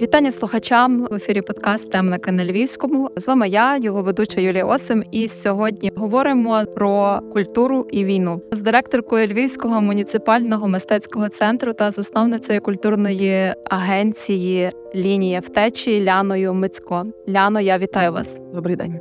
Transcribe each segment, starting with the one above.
Вітання слухачам в ефірі подкаст Темника на Львівському. З вами я, його ведуча Юлія Осим. І сьогодні говоримо про культуру і війну з директоркою Львівського муніципального мистецького центру та засновницею культурної агенції Лінія втечі Ляною Мицько. Ляно, я вітаю вас. Добрий день.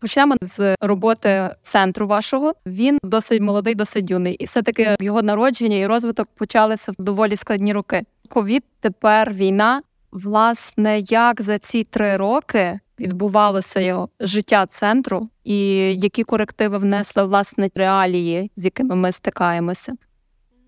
Почнемо з роботи центру вашого. Він досить молодий, досить юний, і все таки його народження і розвиток почалися в доволі складні роки. Ковід, тепер війна. Власне, як за ці три роки відбувалося його життя центру, і які корективи внесли власне реалії, з якими ми стикаємося?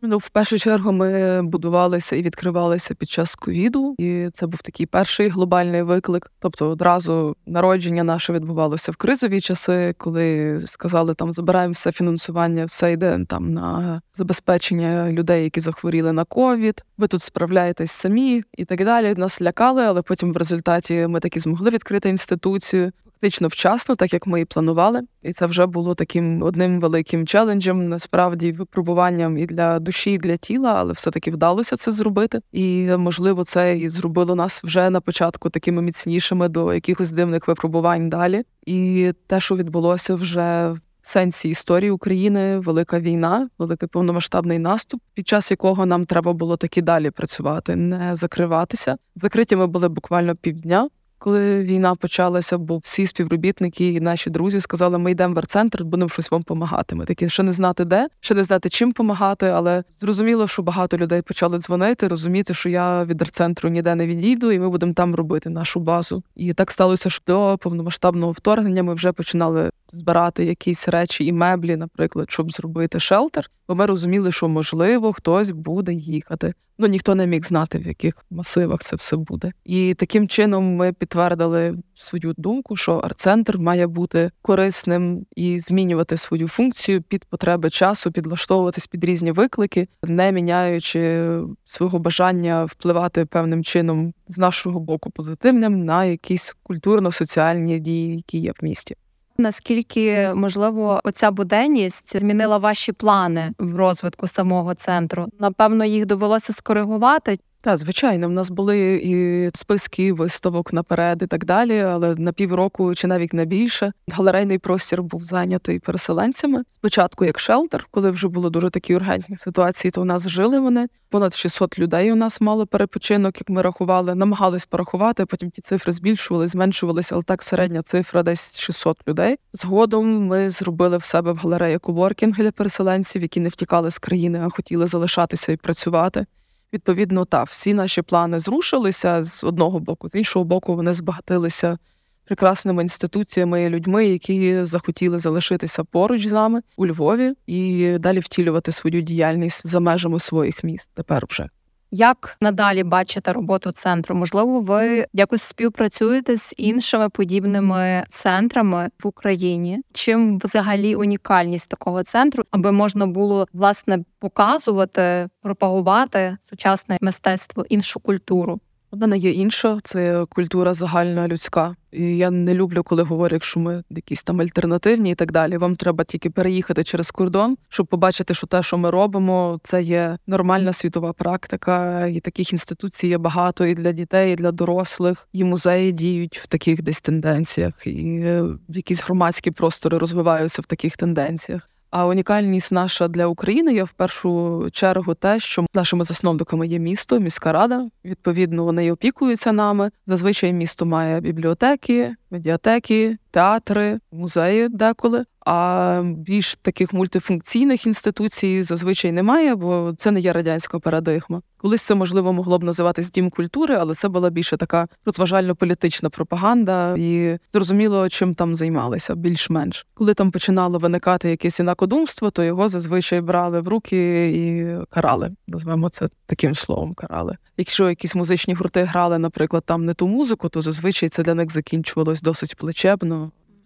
Ну, в першу чергу ми будувалися і відкривалися під час ковіду, і це був такий перший глобальний виклик. Тобто, одразу народження наше відбувалося в кризові часи, коли сказали, там забираємо все фінансування, все йде там на забезпечення людей, які захворіли на ковід. Ви тут справляєтесь самі і так далі. Нас лякали, але потім в результаті ми таки змогли відкрити інституцію фактично вчасно, так як ми і планували. І це вже було таким одним великим челенджем, насправді випробуванням і для душі, і для тіла, але все-таки вдалося це зробити. І можливо, це і зробило нас вже на початку такими міцнішими до якихось дивних випробувань далі. І те, що відбулося вже в сенсі історії України, велика війна, великий повномасштабний наступ, під час якого нам треба було таки далі працювати, не закриватися. Закриті ми були буквально півдня коли війна почалася, бо всі співробітники і наші друзі сказали, ми йдемо в арцентр, будемо щось вам допомагати. Ми такі ще не знати де, ще не знати, чим допомагати, але зрозуміло, що багато людей почали дзвонити, розуміти, що я від арцентру ніде не відійду, і ми будемо там робити нашу базу. І так сталося, що до повномасштабного вторгнення ми вже починали збирати якісь речі і меблі, наприклад, щоб зробити шелтер. Бо ми розуміли, що можливо хтось буде їхати. Ну ніхто не міг знати, в яких масивах це все буде. І таким чином ми підтвердили свою думку, що арт-центр має бути корисним і змінювати свою функцію під потреби часу, підлаштовуватись під різні виклики, не міняючи свого бажання впливати певним чином з нашого боку позитивним на якісь культурно-соціальні дії, які є в місті. Наскільки можливо оця буденність змінила ваші плани в розвитку самого центру? Напевно, їх довелося скоригувати. Так, звичайно, в нас були і списки виставок наперед, і так далі. Але на півроку чи навіть не більше галерейний простір був зайнятий переселенцями. Спочатку як шелтер, коли вже було дуже такі ургентні ситуації, то у нас жили вони. Понад 600 людей у нас мало перепочинок, як ми рахували, намагались порахувати. Потім ті цифри збільшували, зменшувалися, але так середня цифра десь 600 людей. Згодом ми зробили в себе в галереї коворкінг для переселенців, які не втікали з країни, а хотіли залишатися і працювати. Відповідно, та всі наші плани зрушилися з одного боку, з іншого боку, вони збагатилися прекрасними інституціями і людьми, які захотіли залишитися поруч з нами у Львові і далі втілювати свою діяльність за межами своїх міст. Тепер вже. Як надалі бачите роботу центру? Можливо, ви якось співпрацюєте з іншими подібними центрами в Україні? Чим взагалі унікальність такого центру, аби можна було власне показувати, пропагувати сучасне мистецтво, іншу культуру? Мене є інша, це культура загальна людська. І я не люблю, коли говорять, що ми якісь там альтернативні і так далі. Вам треба тільки переїхати через кордон, щоб побачити, що те, що ми робимо, це є нормальна світова практика. І таких інституцій є багато і для дітей, і для дорослих. І музеї діють в таких десь тенденціях, і е, якісь громадські простори розвиваються в таких тенденціях. А унікальність наша для України є в першу чергу те, що нашими засновниками є місто, міська рада. Відповідно, вони опікуються нами. Зазвичай місто має бібліотеки, медіатеки, театри, музеї деколи. А більш таких мультифункційних інституцій зазвичай немає, бо це не є радянська парадигма. Колись це можливо могло б називатись дім культури, але це була більше така розважально-політична пропаганда, і зрозуміло, чим там займалися більш-менш. Коли там починало виникати якесь інакодумство, то його зазвичай брали в руки і карали. Назвемо це таким словом карали. Якщо якісь музичні гурти грали, наприклад, там не ту музику, то зазвичай це для них закінчувалось досить плечебно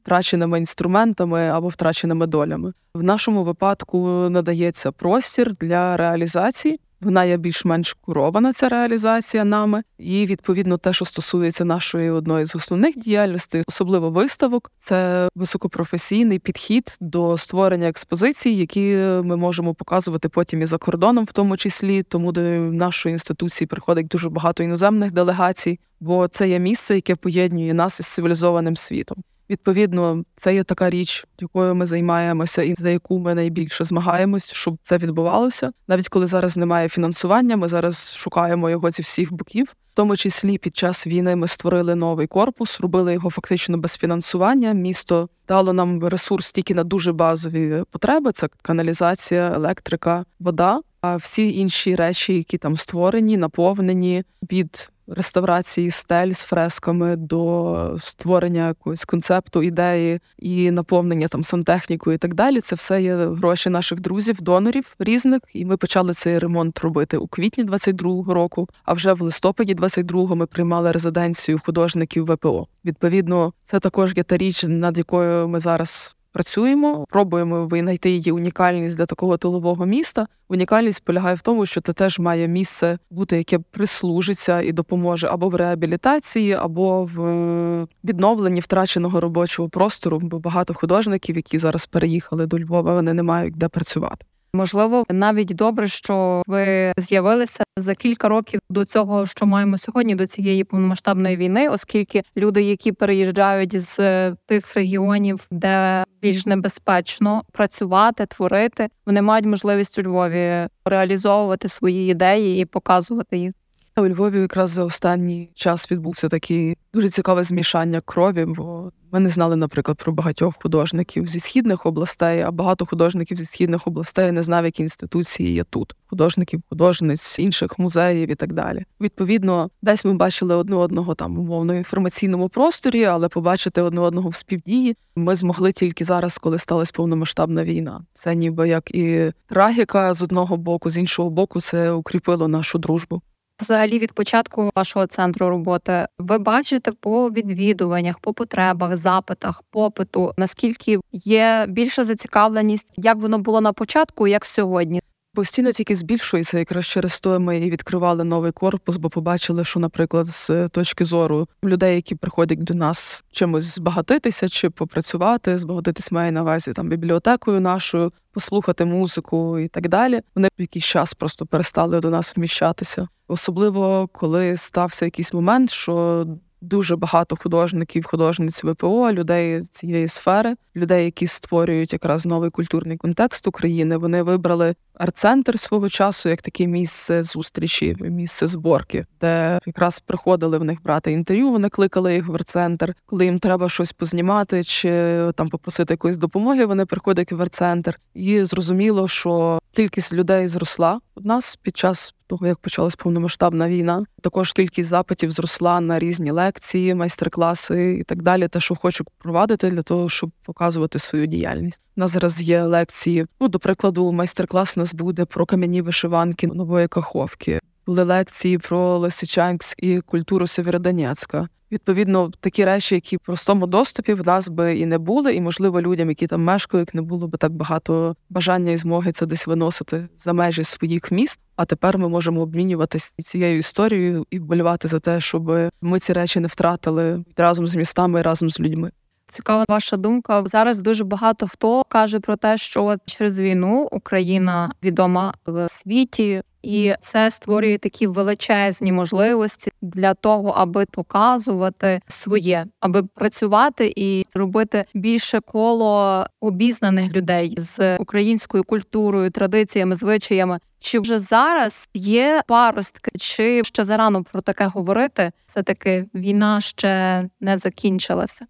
втраченими інструментами або втраченими долями. В нашому випадку надається простір для реалізації. Вона є більш-менш курована ця реалізація нами, і відповідно те, що стосується нашої одної з основних діяльностей, особливо виставок, це високопрофесійний підхід до створення експозицій, які ми можемо показувати потім і за кордоном, в тому числі, тому до нашої інституції приходить дуже багато іноземних делегацій, бо це є місце, яке поєднує нас із цивілізованим світом. Відповідно, це є така річ, якою ми займаємося, і за яку ми найбільше змагаємось, щоб це відбувалося. Навіть коли зараз немає фінансування, ми зараз шукаємо його зі всіх боків. В тому числі під час війни ми створили новий корпус, робили його фактично без фінансування. Місто дало нам ресурс тільки на дуже базові потреби: це каналізація, електрика, вода. А всі інші речі, які там створені, наповнені від реставрації стель з фресками до створення якогось концепту, ідеї і наповнення там сантехнікою і так далі. Це все є гроші наших друзів, донорів різних. І ми почали цей ремонт робити у квітні 22-го року. А вже в листопаді 22-го ми приймали резиденцію художників ВПО. Відповідно, це також є та річ, над якою ми зараз працюємо, пробуємо винайти її унікальність для такого тилового міста. Унікальність полягає в тому, що це теж має місце бути, яке прислужиться і допоможе або в реабілітації, або в е, відновленні втраченого робочого простору. Бо багато художників, які зараз переїхали до Львова, вони не мають де працювати. Можливо, навіть добре, що ви з'явилися за кілька років до цього, що маємо сьогодні, до цієї повномасштабної війни, оскільки люди, які переїжджають з тих регіонів, де більш небезпечно працювати, творити, вони мають можливість у Львові реалізовувати свої ідеї і показувати їх. У Львові якраз за останній час відбувся такий дуже цікаве змішання крові, бо ми не знали, наприклад, про багатьох художників зі східних областей, а багато художників зі східних областей не знав, які інституції є тут. Художників, художниць, інших музеїв і так далі. Відповідно, десь ми бачили одне одного там умовно інформаційному просторі, але побачити одне одного в співдії ми змогли тільки зараз, коли сталася повномасштабна війна. Це ніби як і трагіка з одного боку, з іншого боку, це укріпило нашу дружбу. Взагалі, від початку вашого центру роботи ви бачите по відвідуваннях, по потребах, запитах, попиту, наскільки є більша зацікавленість, як воно було на початку, як сьогодні. Постійно тільки збільшується, якраз через то ми і відкривали новий корпус, бо побачили, що, наприклад, з точки зору людей, які приходять до нас чимось збагатитися чи попрацювати, збагатитись має на увазі там бібліотекою нашою, послухати музику і так далі. Вони в якийсь час просто перестали до нас вміщатися, особливо коли стався якийсь момент, що дуже багато художників, художниць ВПО, людей цієї сфери, людей, які створюють якраз новий культурний контекст України. Вони вибрали арт-центр свого часу як таке місце зустрічі, місце зборки, де якраз приходили в них брати інтерв'ю. Вони кликали їх в арт-центр. Коли їм треба щось познімати чи там попросити якоїсь допомоги. Вони приходять в арт-центр. і зрозуміло, що кількість людей зросла у нас під час того, як почалась повномасштабна війна. Також кількість запитів зросла на різні лекції, майстер-класи і так далі. Те, що хочу провадити для того, щоб показувати свою діяльність. У нас зараз є лекції. Ну, до прикладу, майстер-клас у нас буде про кам'яні вишиванки нової каховки. Були лекції про Лисичанськ і культуру Сєвєродонецька. Відповідно, такі речі, які в простому доступі в нас би і не були, і можливо людям, які там мешкають, не було би так багато бажання і змоги це десь виносити за межі своїх міст. А тепер ми можемо обмінюватися цією історією і вболівати за те, щоб ми ці речі не втратили разом з містами, разом з людьми. Цікава ваша думка. Зараз дуже багато хто каже про те, що через війну Україна відома в світі, і це створює такі величезні можливості для того, аби показувати своє, аби працювати і робити більше коло обізнаних людей з українською культурою, традиціями, звичаями. Чи вже зараз є паростки, чи ще зарано про таке говорити? Все таки війна ще не закінчилася.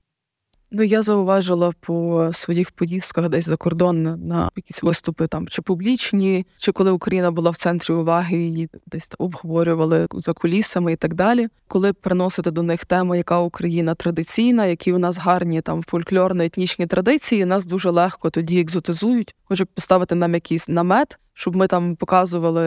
Ну, я зауважила по своїх поїздках десь за кордон на якісь виступи там чи публічні, чи коли Україна була в центрі уваги, її десь обговорювали за кулісами і так далі. Коли приносити до них тему, яка Україна традиційна, які у нас гарні там фольклорно-етнічні традиції, нас дуже легко тоді екзотизують. Хочуть поставити нам якийсь намет, щоб ми там показували,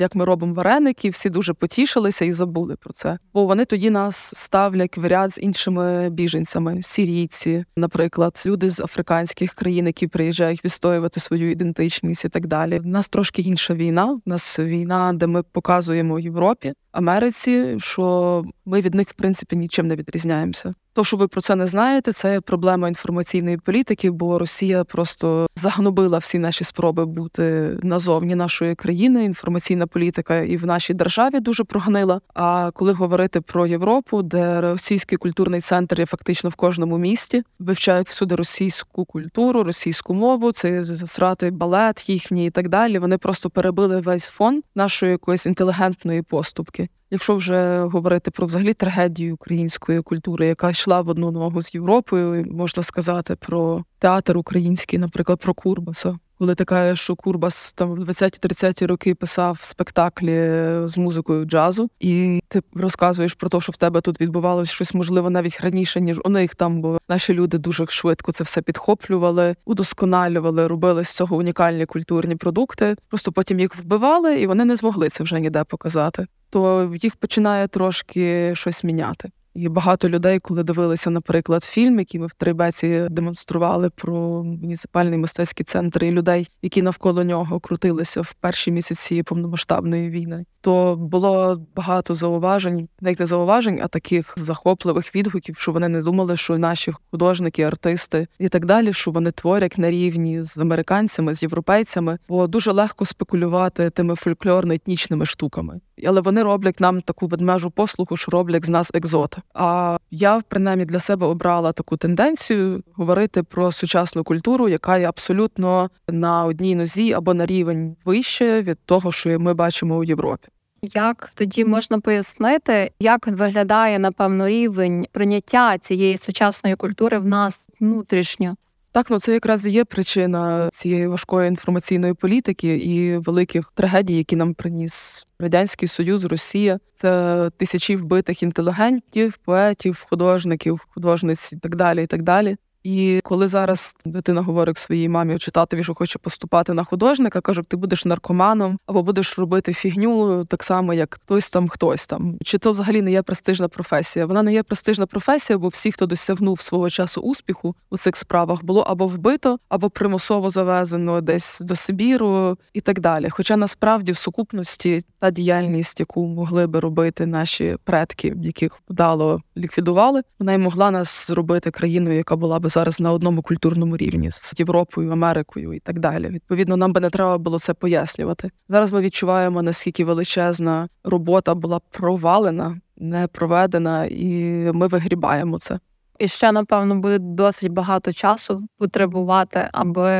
як ми робимо вареники. Всі дуже потішилися і забули про це. Бо вони тоді нас ставлять в ряд з іншими біженцями, сірійці, наприклад, люди з африканських країн, які приїжджають відстоювати свою ідентичність і так далі. У нас трошки інша війна. У нас війна, де ми показуємо Європі, Америці, що ми від них в принципі нічим не відрізняємося. То, що ви про це не знаєте, це проблема інформаційної політики, бо Росія просто загнобила всі наші спроби бути назовні нашої країни. Інформаційна політика і в нашій державі дуже прогнила. А коли говорити про Європу, де російський культурний центр є фактично в кожному місті, вивчають всюди російську культуру, російську мову, це засрати балет їхній і так далі. Вони просто перебили весь фон нашої якоїсь інтелігентної поступки. Якщо вже говорити про взагалі трагедію української культури, яка йшла в одну ногу з Європою, можна сказати про театр український, наприклад, про Курбаса. Коли кажеш, що Курбас там в 20-30 роки писав спектаклі з музикою джазу, і ти розказуєш про те, що в тебе тут відбувалося щось можливо навіть раніше ніж у них там, бо наші люди дуже швидко це все підхоплювали, удосконалювали, робили з цього унікальні культурні продукти. Просто потім їх вбивали, і вони не змогли це вже ніде показати. То їх починає трошки щось міняти. І багато людей, коли дивилися, наприклад, фільм, який ми в Трибеці демонстрували про муніципальний мистецький центр і людей, які навколо нього крутилися в перші місяці повномасштабної війни, то було багато зауважень, навіть не зауважень, а таких захопливих відгуків, що вони не думали, що наші художники, артисти і так далі, що вони творять на рівні з американцями, з європейцями, бо дуже легко спекулювати тими фольклорно-етнічними штуками. Але вони роблять нам таку ведмежу послугу, що роблять з нас екзота. А я принаймні для себе обрала таку тенденцію говорити про сучасну культуру, яка є абсолютно на одній нозі або на рівень вище від того, що ми бачимо у Європі. Як тоді можна пояснити, як виглядає напевно рівень прийняття цієї сучасної культури в нас внутрішньо? Так, ну це якраз і є причина цієї важкої інформаційної політики і великих трагедій, які нам приніс радянський союз, Росія. Це тисячі вбитих інтелігентів, поетів, художників, художниць і так далі. І так далі. І коли зараз дитина говорить своїй мамі чи татові, що хоче поступати на художника, кажуть, ти будеш наркоманом або будеш робити фігню так само, як хтось там, хтось там. Чи то взагалі не є престижна професія? Вона не є престижна професія, бо всі, хто досягнув свого часу успіху у цих справах, було або вбито, або примусово завезено десь до Сибіру і так далі. Хоча насправді в сукупності та діяльність, яку могли би робити наші предки, яких вдало ліквідували, вона й могла нас зробити країною, яка була би зараз на одному культурному рівні з Європою, Америкою і так далі. Відповідно, нам би не треба було це пояснювати. Зараз ми відчуваємо наскільки величезна робота була провалена, не проведена, і ми вигрібаємо це. І ще напевно буде досить багато часу потребувати, аби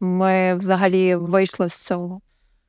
ми взагалі вийшли з цього.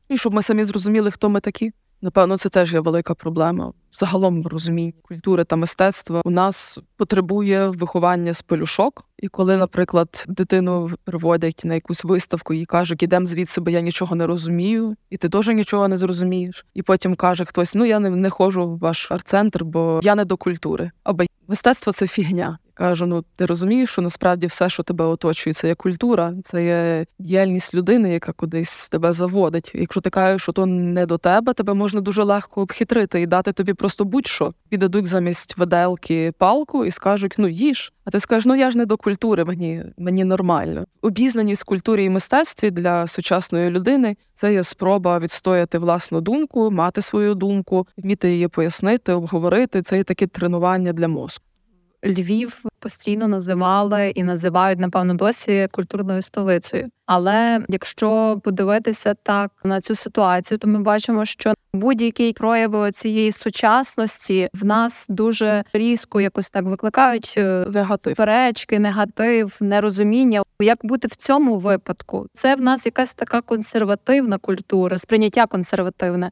І щоб ми самі зрозуміли, хто ми такі. Напевно, це теж є велика проблема. Загалом розуміння культури та мистецтва у нас потребує виховання з пелюшок. І коли, наприклад, дитину приводять на якусь виставку і кажуть, ідемо звідси, бо я нічого не розумію, і ти теж нічого не зрозумієш. І потім каже хтось: ну я не, не ходжу в ваш арт-центр, бо я не до культури. Або мистецтво це фігня. Кажу, ну ти розумієш, що насправді все, що тебе оточує, це є культура, це є діяльність людини, яка кудись тебе заводить. Якщо ти кажеш, що то не до тебе, тебе можна дуже легко обхитрити і дати тобі просто будь-що. Піддадуть замість виделки палку і скажуть, ну їж. А ти скажеш, ну я ж не до культури, мені мені нормально. Обізнаність культурі і мистецтві для сучасної людини це є спроба відстояти власну думку, мати свою думку, вміти її пояснити, обговорити. Це є таке тренування для мозку. Львів постійно називали і називають, напевно, досі культурною столицею. Але якщо подивитися так на цю ситуацію, то ми бачимо, що будь-які прояви цієї сучасності в нас дуже різко якось так викликають е, негатив. перечки, негатив, нерозуміння. Як бути в цьому випадку? Це в нас якась така консервативна культура, сприйняття консервативне.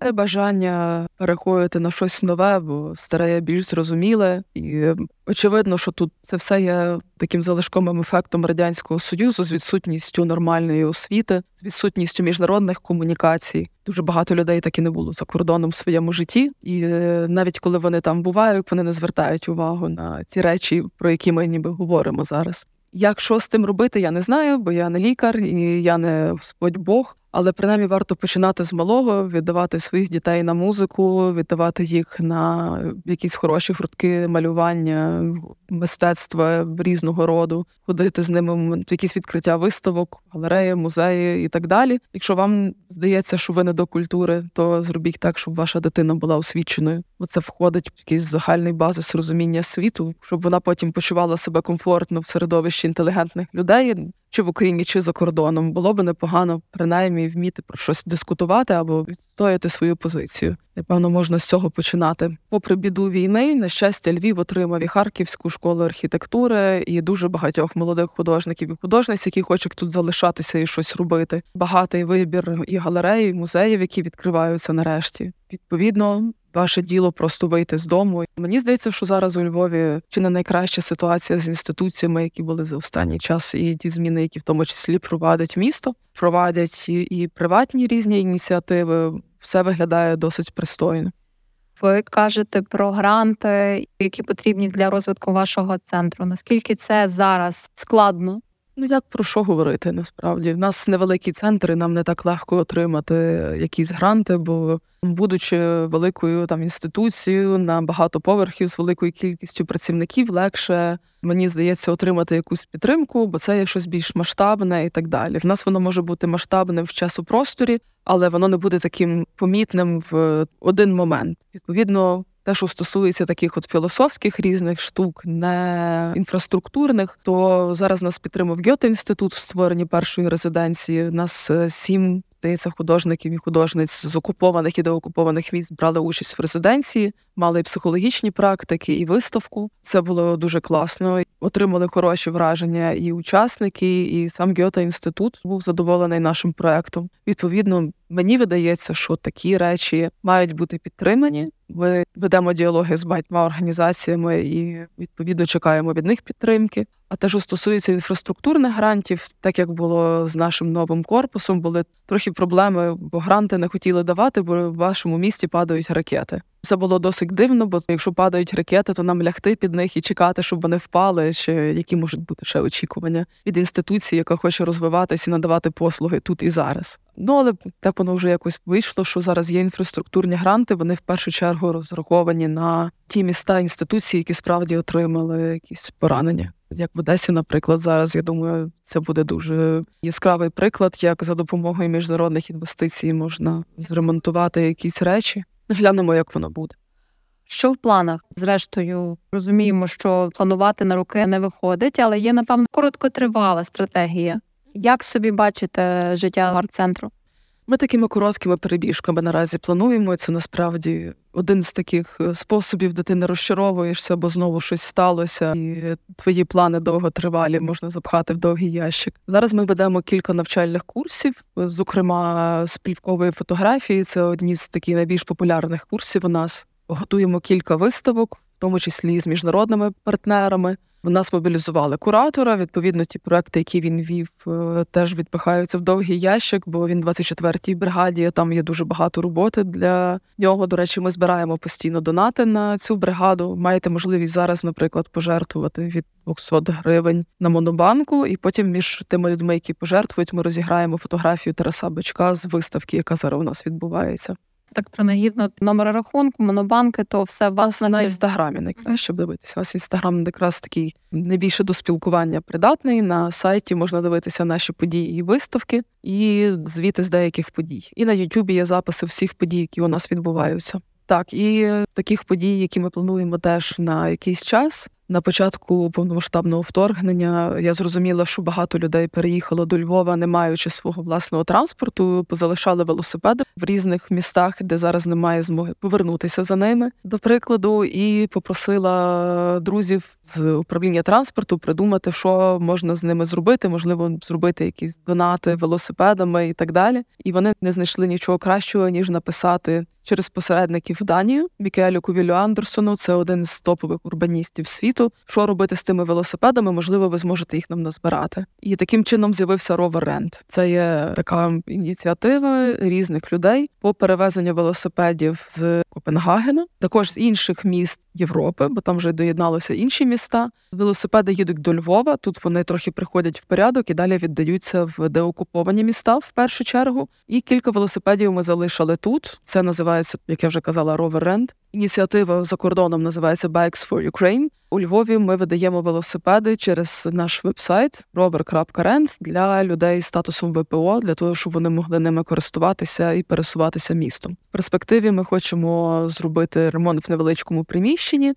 Це бажання переходити на щось нове, бо старе більш зрозуміле, і очевидно, що тут це все є таким залишковим ефектом радянського союзу з відсутністю нормальної освіти, з відсутністю міжнародних комунікацій. Дуже багато людей так і не було за кордоном в своєму житті, і е, навіть коли вони там бувають, вони не звертають увагу на ті речі, про які ми ніби говоримо зараз. Як що з тим робити, я не знаю, бо я не лікар і я не Господь Бог. Але принаймні варто починати з малого, віддавати своїх дітей на музику, віддавати їх на якісь хороші гуртки малювання, мистецтва різного роду, ходити з ними в якісь відкриття виставок, галереї, музеї і так далі. Якщо вам здається, що ви не до культури, то зробіть так, щоб ваша дитина була освіченою. Бо це входить в якийсь загальний базис розуміння світу, щоб вона потім почувала себе комфортно в середовищі інтелігентних людей чи в Україні, чи за кордоном, було б непогано принаймні вміти про щось дискутувати або відстояти свою позицію. Напевно, можна з цього починати. Попри біду війни, на щастя, Львів отримав і Харківську школу архітектури і дуже багатьох молодих художників і художниць, які хочуть тут залишатися і щось робити. Багатий вибір і галереї, і музеїв, які відкриваються нарешті. Відповідно, ваше діло просто вийти з дому. Мені здається, що зараз у Львові чи не найкраща ситуація з інституціями, які були за останній час, і ті зміни, які в тому числі провадить місто, провадять і, приватні різні ініціативи. Все виглядає досить пристойно. Ви кажете про гранти, які потрібні для розвитку вашого центру. Наскільки це зараз складно? Ну як про що говорити насправді? У нас невеликі центри, нам не так легко отримати якісь гранти, бо будучи великою там інституцією на багато поверхів з великою кількістю працівників, легше мені здається отримати якусь підтримку, бо це є щось більш масштабне і так далі. В нас воно може бути масштабним в часу просторі, але воно не буде таким помітним в один момент. Відповідно. Те, що стосується таких от філософських різних штук, не інфраструктурних, то зараз нас підтримав Гьоте інститут в створенні першої резиденції. Нас е, сім здається, художників і художниць з окупованих і деокупованих міст брали участь в резиденції, мали і психологічні практики, і виставку. Це було дуже класно. Отримали хороші враження і учасники, і сам Гьота інститут був задоволений нашим проектом. Відповідно, мені видається, що такі речі мають бути підтримані. Ми ведемо діалоги з багатьма організаціями і відповідно чекаємо від них підтримки. А те, що стосується інфраструктурних грантів, так як було з нашим новим корпусом, були трохи проблеми, бо гранти не хотіли давати, бо в вашому місті падають ракети. Це було досить дивно, бо якщо падають ракети, то нам лягти під них і чекати, щоб вони впали. Чи які можуть бути ще очікування від інституції, яка хоче розвиватися і надавати послуги тут і зараз. Ну але так воно вже якось вийшло, що зараз є інфраструктурні гранти. Вони в першу чергу розраховані на ті міста інституції, які справді отримали якісь поранення. Як в Одесі, наприклад, зараз я думаю, це буде дуже яскравий приклад, як за допомогою міжнародних інвестицій можна зремонтувати якісь речі. Глянемо, як воно буде. Що в планах? Зрештою, розуміємо, що планувати на руки не виходить, але є, напевно, короткотривала стратегія. Як собі бачите життя арт-центру? Ми такими короткими перебіжками наразі плануємо. Це насправді один з таких е, способів, де ти не розчаровуєшся, бо знову щось сталося, і твої плани довготривалі можна запхати в довгий ящик. Зараз ми ведемо кілька навчальних курсів, зокрема з плівкової фотографії. Це одні з таких найбільш популярних курсів. У нас готуємо кілька виставок, в тому числі з міжнародними партнерами. В нас мобілізували куратора. Відповідно, ті проекти, які він вів, е, теж відпихаються в довгий ящик, бо він 24-й бригаді. Там є дуже багато роботи для нього. До речі, ми збираємо постійно донати на цю бригаду. Маєте можливість зараз, наприклад, пожертвувати від 200 гривень на монобанку, і потім між тими людьми, які пожертвують, ми розіграємо фотографію Тараса Бачка з виставки, яка зараз у нас відбувається так принагідно номер рахунку, монобанки, то все вас на інстаграмі найкраще дивитися. У нас інстаграм якраз такий найбільше до спілкування придатний. На сайті можна дивитися наші події і виставки, і звіти з деяких подій. І на Ютубі є записи всіх подій, які у нас відбуваються. Так, і таких подій, які ми плануємо теж на якийсь час. На початку повномасштабного вторгнення я зрозуміла, що багато людей переїхало до Львова, не маючи свого власного транспорту, позалишали велосипеди в різних містах, де зараз немає змоги повернутися за ними, до прикладу, і попросила друзів з управління транспорту придумати, що можна з ними зробити, можливо, зробити якісь донати велосипедами і так далі. І вони не знайшли нічого кращого ніж написати через посередників Данію Мікелю Кувілю Андерсону. Це один з топових урбаністів світу. Що робити з тими велосипедами? Можливо, ви зможете їх нам назбирати. І таким чином з'явився Rover Rent. Це є така ініціатива різних людей по перевезенню велосипедів з Копенгагена, також з інших міст Європи, бо там вже доєдналися інші міста. Велосипеди їдуть до Львова. Тут вони трохи приходять в порядок і далі віддаються в деокуповані міста в першу чергу. І кілька велосипедів ми залишили тут. Це називається, як я вже казала, Rover Rent. Ініціатива за кордоном називається Bikes for Ukraine. У Львові ми видаємо велосипеди через наш вебсайт rover.rent для людей з статусом ВПО, для того, щоб вони могли ними користуватися і пересуватися містом. В перспективі ми хочемо зробити ремонт в невеличкому приміщенні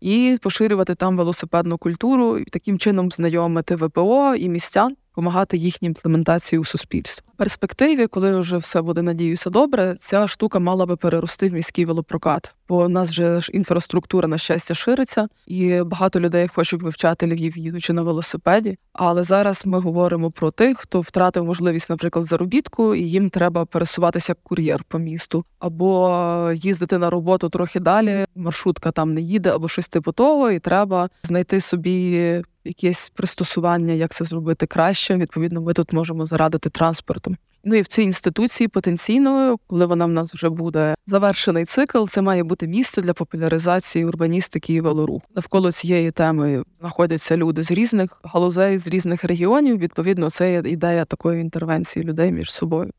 і поширювати там велосипедну культуру, і таким чином знайомити ВПО і містян допомагати їхній імплементації у суспільстві. В перспективі, коли вже все буде, надіюся, добре, ця штука мала би перерости в міський велопрокат, бо у нас вже інфраструктура на щастя шириться, і багато людей хочуть вивчати Львів, їдучи на велосипеді. Але зараз ми говоримо про тих, хто втратив можливість, наприклад, заробітку, і їм треба пересуватися як кур'єр по місту, або їздити на роботу трохи далі. Маршрутка там не їде, або щось типу того, і треба знайти собі якесь пристосування, як це зробити краще. Відповідно, ми тут можемо зарадити транспортом. Ну і в цій інституції потенційно, коли вона в нас вже буде завершений цикл, це має бути місце для популяризації урбаністики і велоруху. Навколо цієї теми знаходяться люди з різних галузей, з різних регіонів. Відповідно, це є ідея такої інтервенції людей між собою.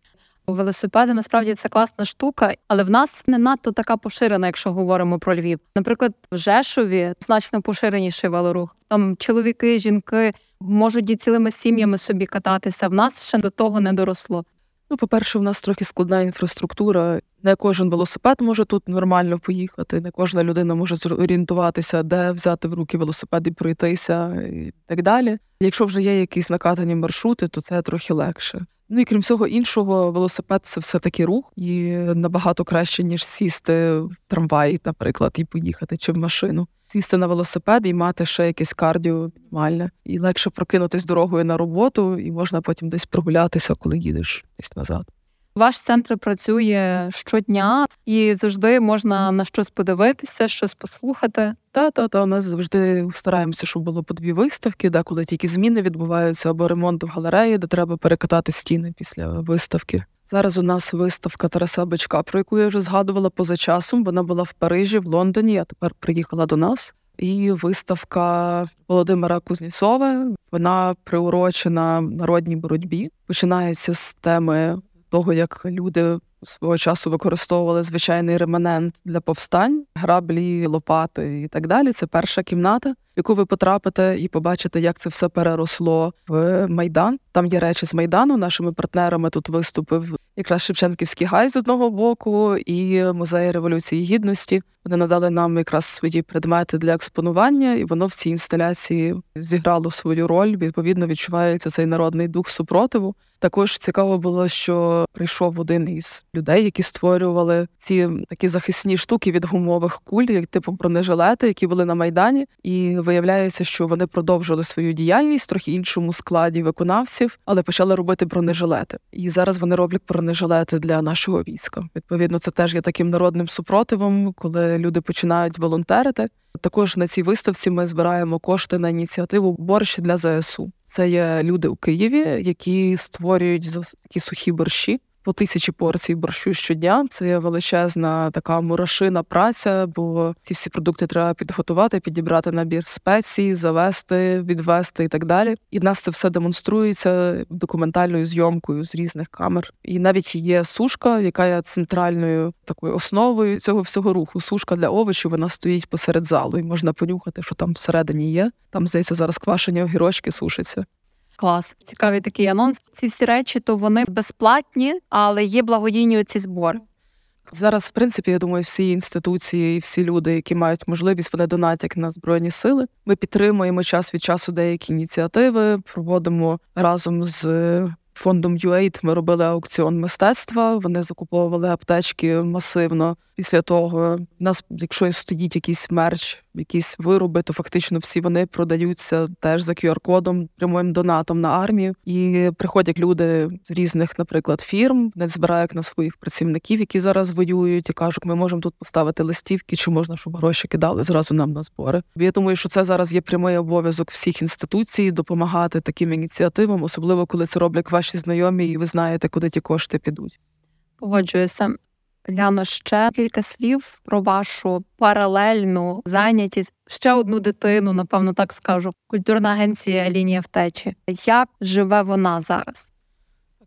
Велосипеди насправді це класна штука, але в нас не надто така поширена, якщо говоримо про Львів. Наприклад, в Жешові значно поширеніший велорух. Там чоловіки, жінки можуть і цілими сім'ями собі кататися. В нас ще до того не доросло. Ну, по-перше, в нас трохи складна інфраструктура. Не кожен велосипед може тут нормально поїхати, не кожна людина може зорієнтуватися, де взяти в руки велосипед і пройтися і так далі. Якщо вже є якісь накатані маршрути, то це трохи легше. Ну і крім всього іншого, велосипед це все таки рух, і набагато краще ніж сісти в трамвай, наприклад, і поїхати чи в машину. Сісти на велосипед і мати ще якесь кардіо мінімальне. І легше прокинутись дорогою на роботу, і можна потім десь прогулятися, коли їдеш десь назад. Ваш центр працює щодня і завжди можна на щось подивитися, щось послухати. Та та та у нас завжди стараємося, щоб було по дві виставки, де коли тільки зміни відбуваються або ремонт в галереї, де треба перекатати стіни після виставки. Зараз у нас виставка Тараса Бичка, про яку я вже згадувала поза часом. Вона була в Парижі, в Лондоні, а тепер приїхала до нас. І виставка Володимира Кузнєцова, вона приурочена народній боротьбі. Починається з теми того, як люди свого часу використовували звичайний реманент для повстань, граблі, лопати і так далі. Це перша кімната, в яку ви потрапите і побачите, як це все переросло в майдан. Там є речі з майдану. Нашими партнерами тут виступив якраз Шевченківський гай з одного боку і музей революції гідності. Вони надали нам якраз свої предмети для експонування, і воно в цій інсталяції зіграло свою роль. Відповідно, відчувається цей народний дух супротиву. Також цікаво було, що прийшов один із людей, які створювали ці такі захисні штуки від гумових куль, як типу бронежилети, які були на майдані, і виявляється, що вони продовжили свою діяльність трохи іншому складі виконавців, але почали робити бронежилети. І зараз вони роблять бронежилети для нашого війська. Відповідно, це теж є таким народним супротивом, коли люди починають волонтерити. Також на цій виставці ми збираємо кошти на ініціативу борщ для ЗСУ. Це є люди у Києві, які створюють такі сухі борщі по тисячі порцій борщу щодня. Це величезна така мурашина праця, бо ці всі продукти треба підготувати, підібрати набір спецій, завести, відвести і так далі. І в нас це все демонструється документальною зйомкою з різних камер. І навіть є сушка, яка є центральною такою основою цього всього руху. Сушка для овочів вона стоїть посеред залу, і можна понюхати, що там всередині є. Там здається зараз квашені огірочки сушаться. Клас, цікавий такий анонс. Ці всі речі, то вони безплатні, але є благодійні ці збори. Зараз, в принципі, я думаю, всі інституції і всі люди, які мають можливість, вони донатять на збройні сили. Ми підтримуємо час від часу деякі ініціативи, проводимо разом з фондом UAID ми робили аукціон мистецтва. Вони закуповували аптечки масивно. Після того в нас, якщо стоїть якийсь мерч, якісь вироби, то фактично всі вони продаються теж за QR-кодом, прямим донатом на армію. І приходять люди з різних, наприклад, фірм, не збирають на своїх працівників, які зараз воюють, і кажуть, ми можемо тут поставити листівки, чи можна, щоб гроші кидали зразу нам на збори. Я думаю, що це зараз є прямий обов'язок всіх інституцій допомагати таким ініціативам, особливо коли це роблять ваші знайомі, і ви знаєте, куди ті кошти підуть. Погоджуюся. Ляно, ще кілька слів про вашу паралельну зайнятість. Ще одну дитину, напевно, так скажу. Культурна агенція лінія втечі. Як живе вона зараз?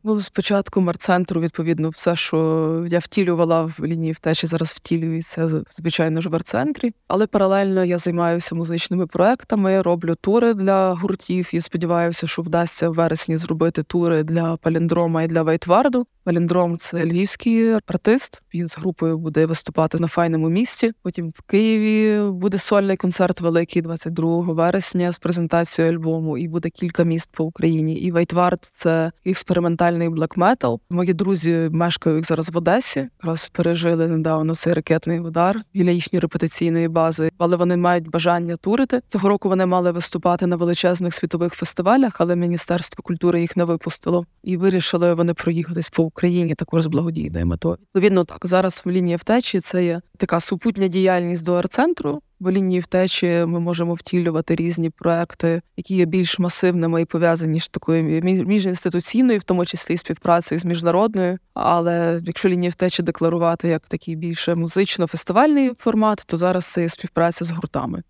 Ну, спочатку марцентру, відповідно, все, що я втілювала в лінії втечі, зараз втілюється, звичайно ж, в арцентрі. Але паралельно я займаюся музичними проектами, роблю тури для гуртів і сподіваюся, що вдасться в вересні зробити тури для паліндрома і для Вейтварду. Паліндром це львівський артист. Він з групою буде виступати на файному місті. Потім в Києві буде сольний концерт великий 22 вересня з презентацією альбому. І буде кілька міст по Україні. І Вейтвард це експериментальний блек-метал. Мої друзі мешкають зараз в Одесі. Якраз пережили недавно цей ракетний удар біля їхньої репетиційної бази, але вони мають бажання турити. Цього року вони мали виступати на величезних світових фестивалях, але міністерство культури їх не випустило і вирішили вони проїхатись по Україні також з благодійною метою. Відповідно, так зараз в лінії втечі це є така супутня діяльність до арцентру. В лінії втечі ми можемо втілювати різні проекти, які є більш масивними і пов'язані з такою міжінституційною, в тому числі співпрацею з міжнародною. Але якщо лінії втечі декларувати як такий більше музично-фестивальний формат, то зараз це є співпраця з гуртами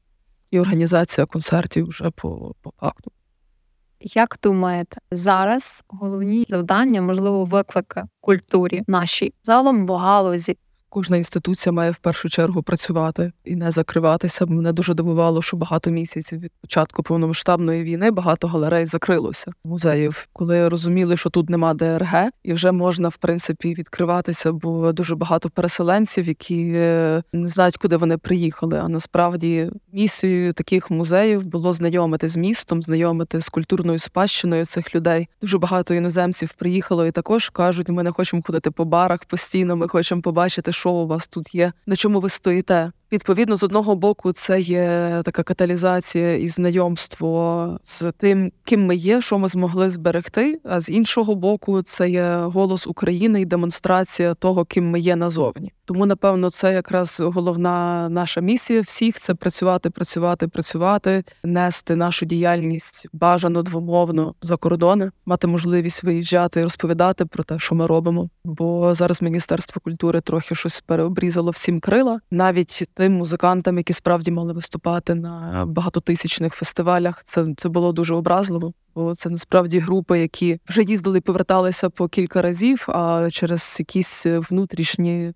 і організація концертів вже по, по факту. Як думаєте, зараз головні завдання, можливо, виклики культурі нашій загалом в галузі Кожна інституція має в першу чергу працювати і не закриватися. Мене дуже дивувало, що багато місяців від початку повномасштабної війни багато галерей закрилося музеїв, коли розуміли, що тут нема ДРГ, і вже можна в принципі відкриватися, бо дуже багато переселенців, які е, не знають, куди вони приїхали. А насправді місією таких музеїв було знайомити з містом, знайомити з культурною спадщиною цих людей. Дуже багато іноземців приїхало і також кажуть: ми не хочемо ходити по барах постійно. Ми хочемо побачити, що у вас тут є, на чому ви стоїте. Відповідно, з одного боку, це є така каталізація і знайомство з тим, ким ми є, що ми змогли зберегти. А з іншого боку, це є голос України і демонстрація того, ким ми є назовні. Тому, напевно, це якраз головна наша місія всіх це працювати, працювати, працювати, нести нашу діяльність бажано двомовно за кордони, мати можливість виїжджати і розповідати про те, що ми робимо. Бо зараз міністерство культури трохи щось переобрізало всім крила, навіть тим музикантам, які справді мали виступати на багатотисячних фестивалях. Це це було дуже образливо. Бо це насправді групи, які вже їздили поверталися по кілька разів, а через якісь внутрішні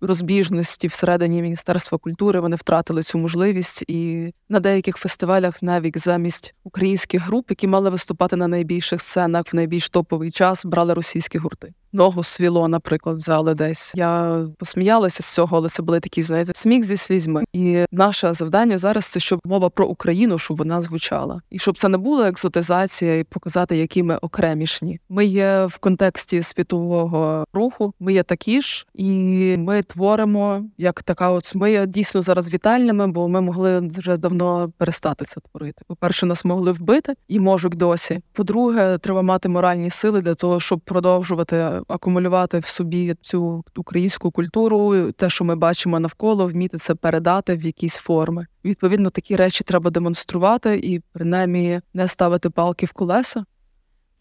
розбіжності всередині Міністерства культури вони втратили цю можливість, і на деяких фестивалях навіть замість українських груп, які мали виступати на найбільших сценах в найбільш топовий час, брали російські гурти ногу свіло, наприклад, взяли десь. Я посміялася з цього, але це були такі, знаєте, сміх зі слізьми. І наше завдання зараз це щоб мова про Україну, щоб вона звучала, і щоб це не була екзотизація і показати, які ми окремішні. Ми є в контексті світового руху. Ми є такі ж, і ми творимо як така. От ми є дійсно зараз вітальними, бо ми могли вже давно перестати це творити. По перше, нас могли вбити і можуть досі. По-друге, треба мати моральні сили для того, щоб продовжувати акумулювати в собі цю українську культуру, те, що ми бачимо навколо, вміти це передати в якісь форми. Відповідно, такі речі треба демонструвати і принаймні не ставити палки в колеса.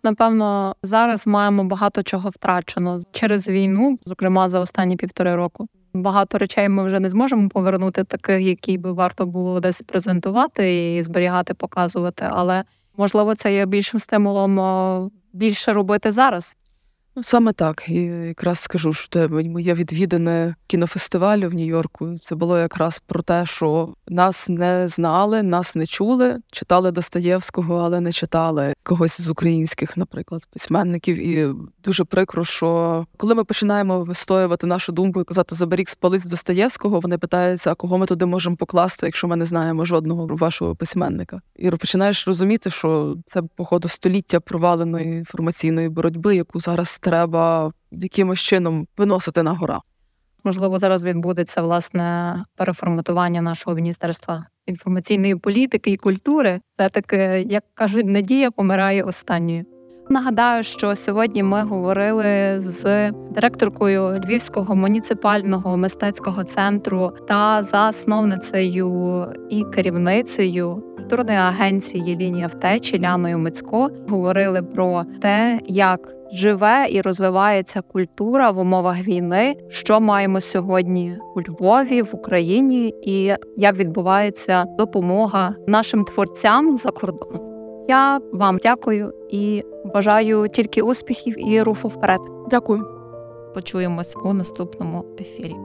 Напевно, зараз маємо багато чого втрачено через війну, зокрема за останні півтори року. Багато речей ми вже не зможемо повернути, таких, які би варто було десь презентувати і зберігати, показувати. Але можливо, це є більшим стимулом більше робити зараз. Ну, саме так. І якраз скажу, що те моє відвідане кінофестивалю в Нью-Йорку. Це було якраз про те, що нас не знали, нас не чули, читали Достоєвського, але не читали когось з українських, наприклад, письменників. І дуже прикро, що коли ми починаємо вистоювати нашу думку і казати заберіг спалить Достоєвського, вони питаються, а кого ми туди можемо покласти, якщо ми не знаємо жодного вашого письменника. І починаєш розуміти, що це походу століття проваленої інформаційної боротьби, яку зараз треба якимось чином виносити на гора. Можливо, зараз відбудеться власне переформатування нашого міністерства інформаційної політики і культури. Це таки, як кажуть, надія помирає останньою. Нагадаю, що сьогодні ми говорили з директоркою Львівського муніципального мистецького центру та засновницею і керівницею культурної агенції Лінія втечі Ляною Мицько. Говорили про те, як живе і розвивається культура в умовах війни, що маємо сьогодні у Львові, в Україні, і як відбувається допомога нашим творцям за кордоном. Я вам дякую і бажаю тільки успіхів і руху вперед. Дякую. Почуємось у наступному ефірі.